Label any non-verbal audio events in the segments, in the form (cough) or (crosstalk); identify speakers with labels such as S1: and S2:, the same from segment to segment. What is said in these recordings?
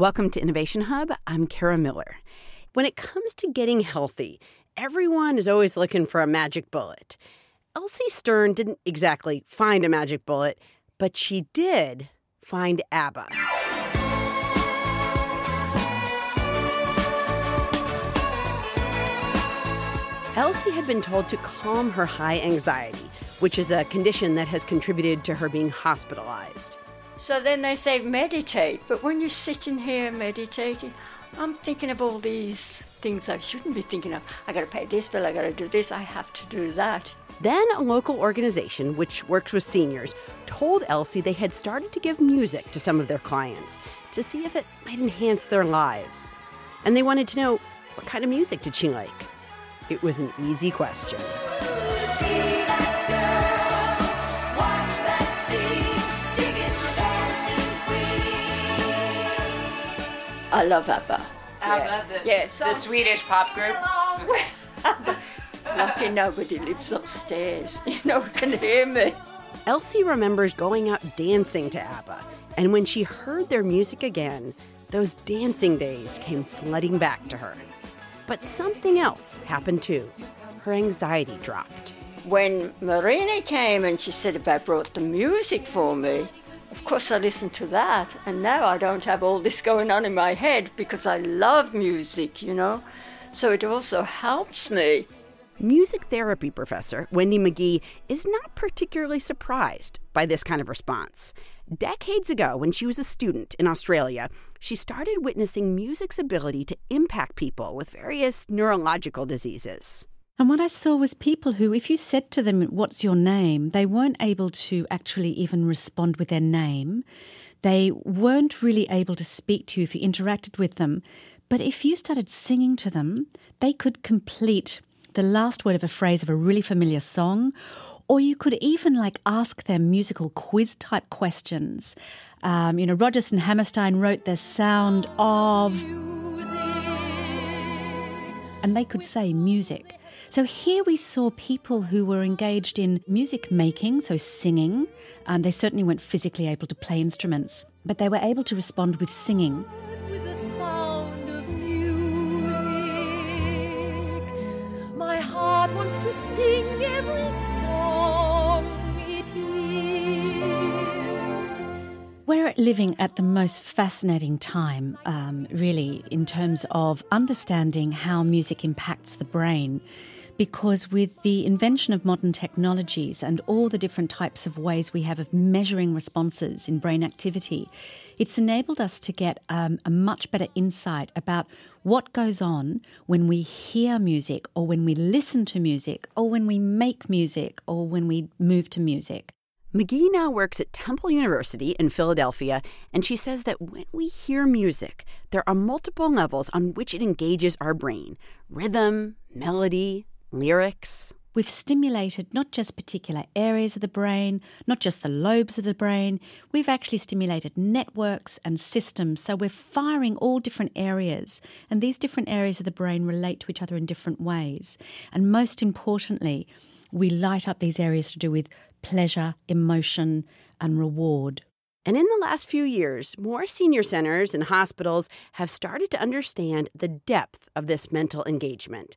S1: Welcome to Innovation Hub. I'm Kara Miller. When it comes to getting healthy, everyone is always looking for a magic bullet. Elsie Stern didn't exactly find a magic bullet, but she did find ABBA. Elsie had been told to calm her high anxiety, which is a condition that has contributed to her being hospitalized.
S2: So then they say meditate, but when you're sitting here meditating, I'm thinking of all these things I shouldn't be thinking of. I gotta pay this bill, I gotta do this, I have to do that.
S1: Then a local organization, which works with seniors, told Elsie they had started to give music to some of their clients to see if it might enhance their lives. And they wanted to know what kind of music did she like? It was an easy question.
S2: I love ABBA.
S3: ABBA,
S2: Yeah.
S3: the,
S2: Yes.
S3: the Swedish pop group. (laughs)
S2: Lucky nobody lives upstairs, (laughs) you know, can hear me.
S1: Elsie remembers going out dancing to ABBA, and when she heard their music again, those dancing days came flooding back to her. But something else happened too. Her anxiety dropped.
S2: When Marina came and she said about brought the music for me, of course I listened to that, and now I don't have all this going on in my head because I love music, you know. So it also helps me.
S1: Music therapy professor Wendy Magee is not particularly surprised by this kind of response. Decades ago, when she was a student in Australia, she started witnessing music's ability to impact people with various neurological diseases.
S4: And what I saw was people who, if you said to them, What's your name? they weren't able to actually even respond with their name. They weren't really able to speak to you if you interacted with them. But if you started singing to them, they could complete the last word of a phrase of a really familiar song, or you could even like ask them musical quiz type questions. Um, you know, Rodgers and Hammerstein wrote the sound of, and they could say music. So here we saw people who were engaged in music making, so singing. Um, they certainly weren't physically able to play instruments, but they were able to respond with singing.
S5: with the sound of music. My heart wants to sing every song
S4: We're living at the most fascinating time, um, really, in terms of understanding how music impacts the brain. Because with the invention of modern technologies and all the different types of ways we have of measuring responses in brain activity, it's enabled us to get um, a much better insight about what goes on when we hear music, or when we listen to music, or when we make music, or when we move to music.
S1: Magee now works at Temple University in Philadelphia, and she says that when we hear music, there are multiple levels on which it engages our brain rhythm, melody, lyrics.
S4: We've stimulated not just particular areas of the brain, not just the lobes of the brain, we've actually stimulated networks and systems. So we're firing all different areas, and these different areas of the brain relate to each other in different ways. And most importantly, we light up these areas to do with pleasure, emotion, and reward.
S1: And in the last few years, more senior centers and hospitals have started to understand the depth of this mental engagement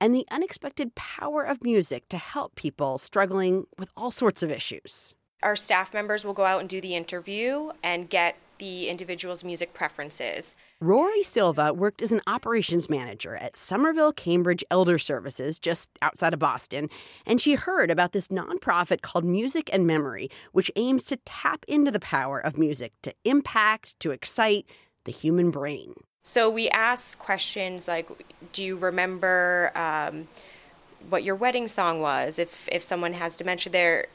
S1: and the unexpected power of music to help people struggling with all sorts of issues.
S6: Our staff members will go out and do the interview and get the individual's music preferences.
S1: Rory Silva worked as an operations manager at Somerville Cambridge Elder Services just outside of Boston, and she heard about this nonprofit called Music and Memory, which aims to tap into the power of music to impact, to excite the human brain.
S6: So we ask questions like, do you remember um, what your wedding song was? If if someone has dementia, there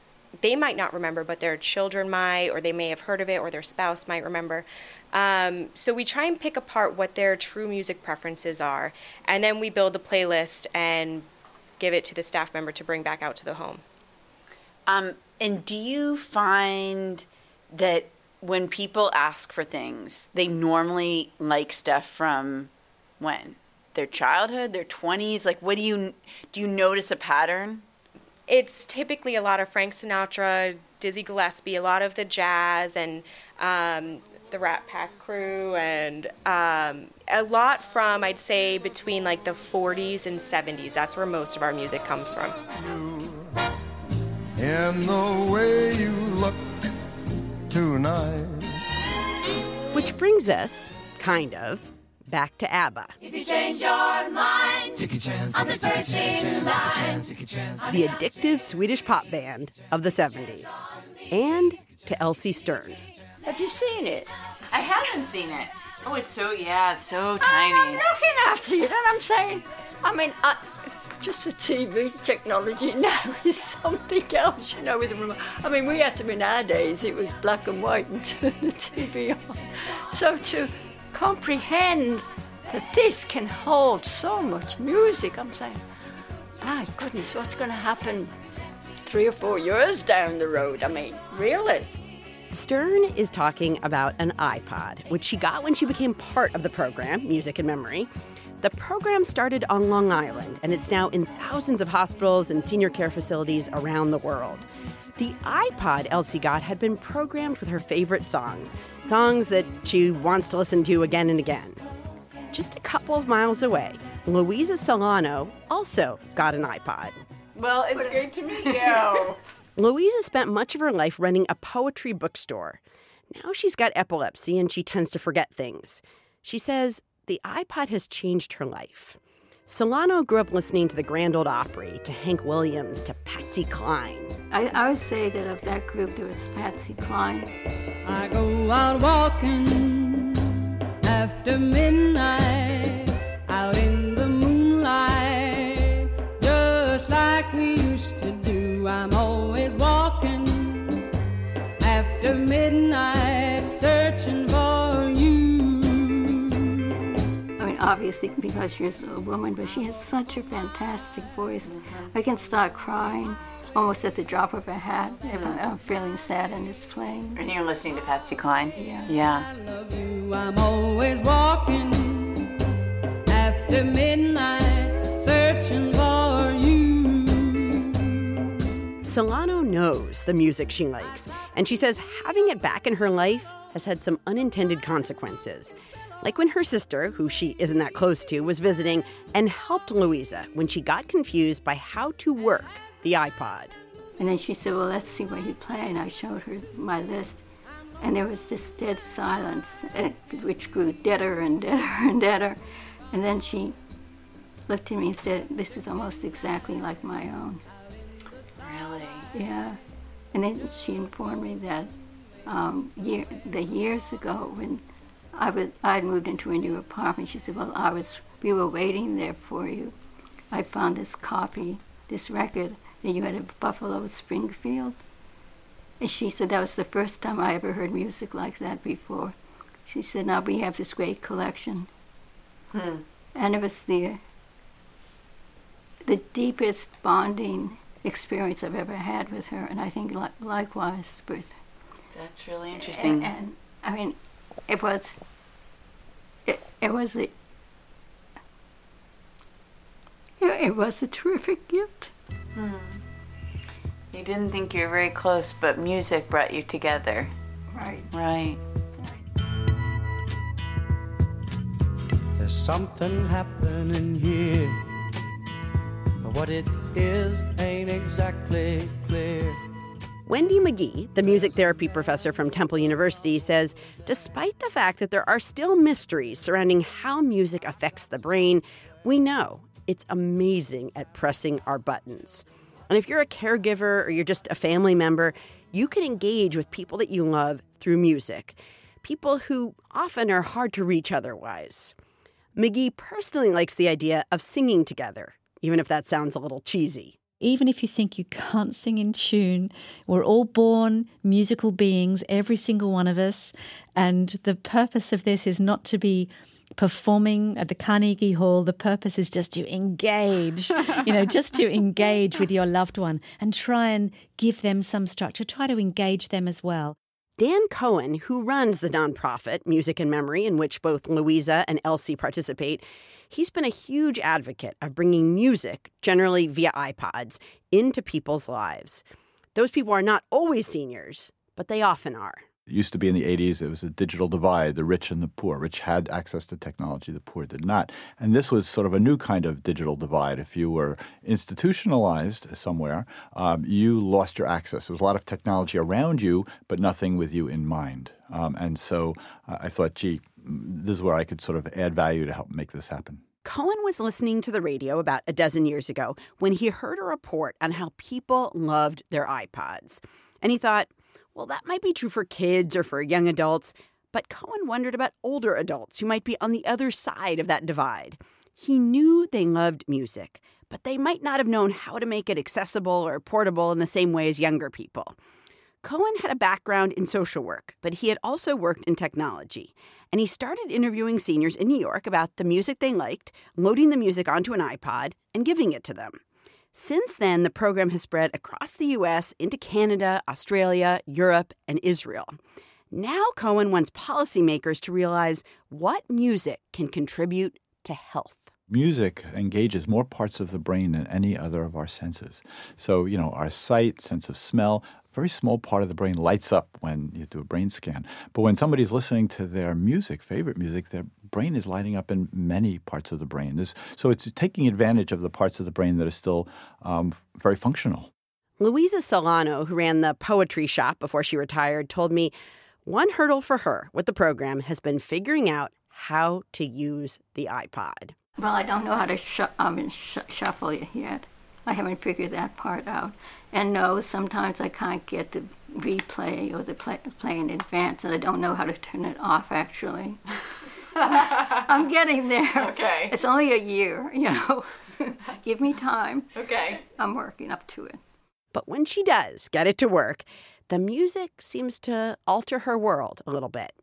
S6: they might not remember, but their children might, or they may have heard of it, or their spouse might remember. Um, so we try and pick apart what their true music preferences are, and then we build the playlist and give it to the staff member to bring back out to the home.
S3: Um, and do you find that when people ask for things, they normally like stuff from when? Their childhood, their 20s? Like, what do you do? You notice a pattern?
S6: It's typically a lot of Frank Sinatra, Dizzy Gillespie, a lot of the jazz, and um, the Rat Pack crew, and um, a lot from I'd say between like the 40s and 70s. That's where most of our music comes from.
S7: In the way you look tonight.
S1: Which brings us, kind of, back to ABBA.
S5: If you change your mind, I'm the first in line.
S1: the addictive Swedish pop band of the 70s, and to Elsie Stern.
S2: Have you seen it?
S3: I haven't seen it. Oh, it's so yeah, so tiny.
S2: I'm looking after you, and I'm saying, I mean, I, just the TV technology (laughs) now is something else, you know, with the remote. I mean, we had to, in our days, it was black and white and (laughs) turn the TV on. So to comprehend that this can hold so much music, I'm saying, my goodness, what's going to happen three or four years down the road? I mean, really?
S1: Stern is talking about an iPod, which she got when she became part of the program, Music and Memory. The program started on Long Island, and it's now in thousands of hospitals and senior care facilities around the world. The iPod Elsie got had been programmed with her favorite songs, songs that she wants to listen to again and again. Just a couple of miles away, Louisa Solano also got an iPod.
S3: Well, it's great to meet (laughs) you.
S1: Louisa spent much of her life running a poetry bookstore. Now she's got epilepsy and she tends to forget things. She says the iPod has changed her life. Solano grew up listening to the Grand Ole Opry, to Hank Williams, to Patsy Cline.
S2: I, I would say that of that group, there was Patsy Cline.
S8: I go out walking after midnight, out in
S2: obviously because she's a woman, but she has such a fantastic voice. I can start crying almost at the drop of a hat if mm. I'm feeling sad and it's playing.
S3: and you're listening to Patsy Cline?
S2: Yeah.
S3: Yeah.
S8: I love you. I'm always walking after midnight, searching for you.
S1: Solano knows the music she likes, and she says having it back in her life has had some unintended consequences. Like when her sister, who she isn't that close to, was visiting and helped Louisa when she got confused by how to work the iPod.
S2: And then she said, Well, let's see what you play. And I showed her my list. And there was this dead silence, which grew deader and deader (laughs) and deader. And then she looked at me and said, This is almost exactly like my own.
S3: Really?
S2: Yeah. And then she informed me that um, year, the years ago when I was I'd moved into a new apartment, she said, "Well, I was we were waiting there for you. I found this copy, this record that you had at Buffalo Springfield." And she said that was the first time I ever heard music like that before. She said, "Now we have this great collection." Hmm. And it was the the deepest bonding experience I've ever had with her, and I think li- likewise with
S3: That's really interesting.
S2: and, and I mean, it was it, it was a it, it was a terrific gift. Hmm.
S3: you didn't think you were very close, but music brought you together.
S2: Right.
S3: Right.
S9: There's something happening here. But what it is ain't exactly clear.
S1: Wendy Magee, the music therapy professor from Temple University, says despite the fact that there are still mysteries surrounding how music affects the brain, we know it's amazing at pressing our buttons. And if you're a caregiver or you're just a family member, you can engage with people that you love through music, people who often are hard to reach otherwise. Magee personally likes the idea of singing together, even if that sounds a little cheesy.
S4: Even if you think you can't sing in tune, we're all born musical beings, every single one of us. And the purpose of this is not to be performing at the Carnegie Hall. The purpose is just to engage, (laughs) you know, just to engage with your loved one and try and give them some structure, try to engage them as well.
S1: Dan Cohen, who runs the nonprofit Music and Memory, in which both Louisa and Elsie participate, he's been a huge advocate of bringing music, generally via iPods, into people's lives. Those people are not always seniors, but they often are.
S10: It used to be in the 80s, it was a digital divide, the rich and the poor. Rich had access to technology, the poor did not. And this was sort of a new kind of digital divide. If you were institutionalized somewhere, um, you lost your access. There was a lot of technology around you, but nothing with you in mind. Um, and so uh, I thought, gee, this is where I could sort of add value to help make this happen.
S1: Cohen was listening to the radio about a dozen years ago when he heard a report on how people loved their iPods. And he thought, well, that might be true for kids or for young adults, but Cohen wondered about older adults who might be on the other side of that divide. He knew they loved music, but they might not have known how to make it accessible or portable in the same way as younger people. Cohen had a background in social work, but he had also worked in technology. And he started interviewing seniors in New York about the music they liked, loading the music onto an iPod, and giving it to them. Since then, the program has spread across the U.S. into Canada, Australia, Europe, and Israel. Now, Cohen wants policymakers to realize what music can contribute to health
S10: music engages more parts of the brain than any other of our senses. So, you know, our sight, sense of smell, very small part of the brain lights up when you do a brain scan. But when somebody's listening to their music, favorite music, their brain is lighting up in many parts of the brain. There's, so it's taking advantage of the parts of the brain that are still um, very functional.
S1: Louisa Solano, who ran the poetry shop before she retired, told me one hurdle for her with the program has been figuring out how to use the iPod.
S2: Well, I don't know how to sh- um, sh- shuffle it yet. I haven't figured that part out. And no, sometimes I can't get the replay or the play, play in advance, and I don't know how to turn it off actually. (laughs) I'm getting there.
S3: Okay.
S2: It's only a year, you know. (laughs) Give me time.
S3: Okay.
S2: I'm working up to it.
S1: But when she does get it to work, the music seems to alter her world a little bit.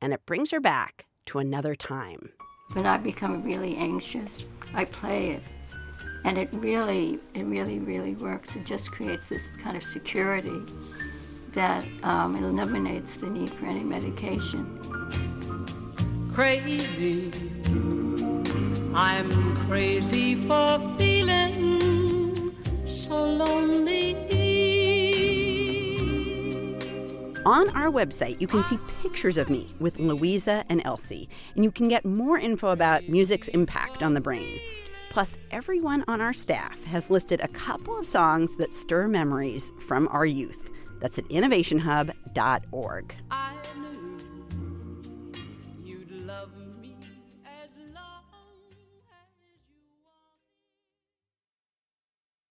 S1: And it brings her back to another time.
S2: When I become really anxious, I play it and it really, it really, really works. It just creates this kind of security that um, eliminates the need for any medication.
S8: Crazy, I'm crazy for feeling so lonely.
S1: On our website, you can see pictures of me with Louisa and Elsie, and you can get more info about music's impact on the brain. Plus, everyone on our staff has listed a couple of songs that stir memories from our youth. That's at innovationhub.org.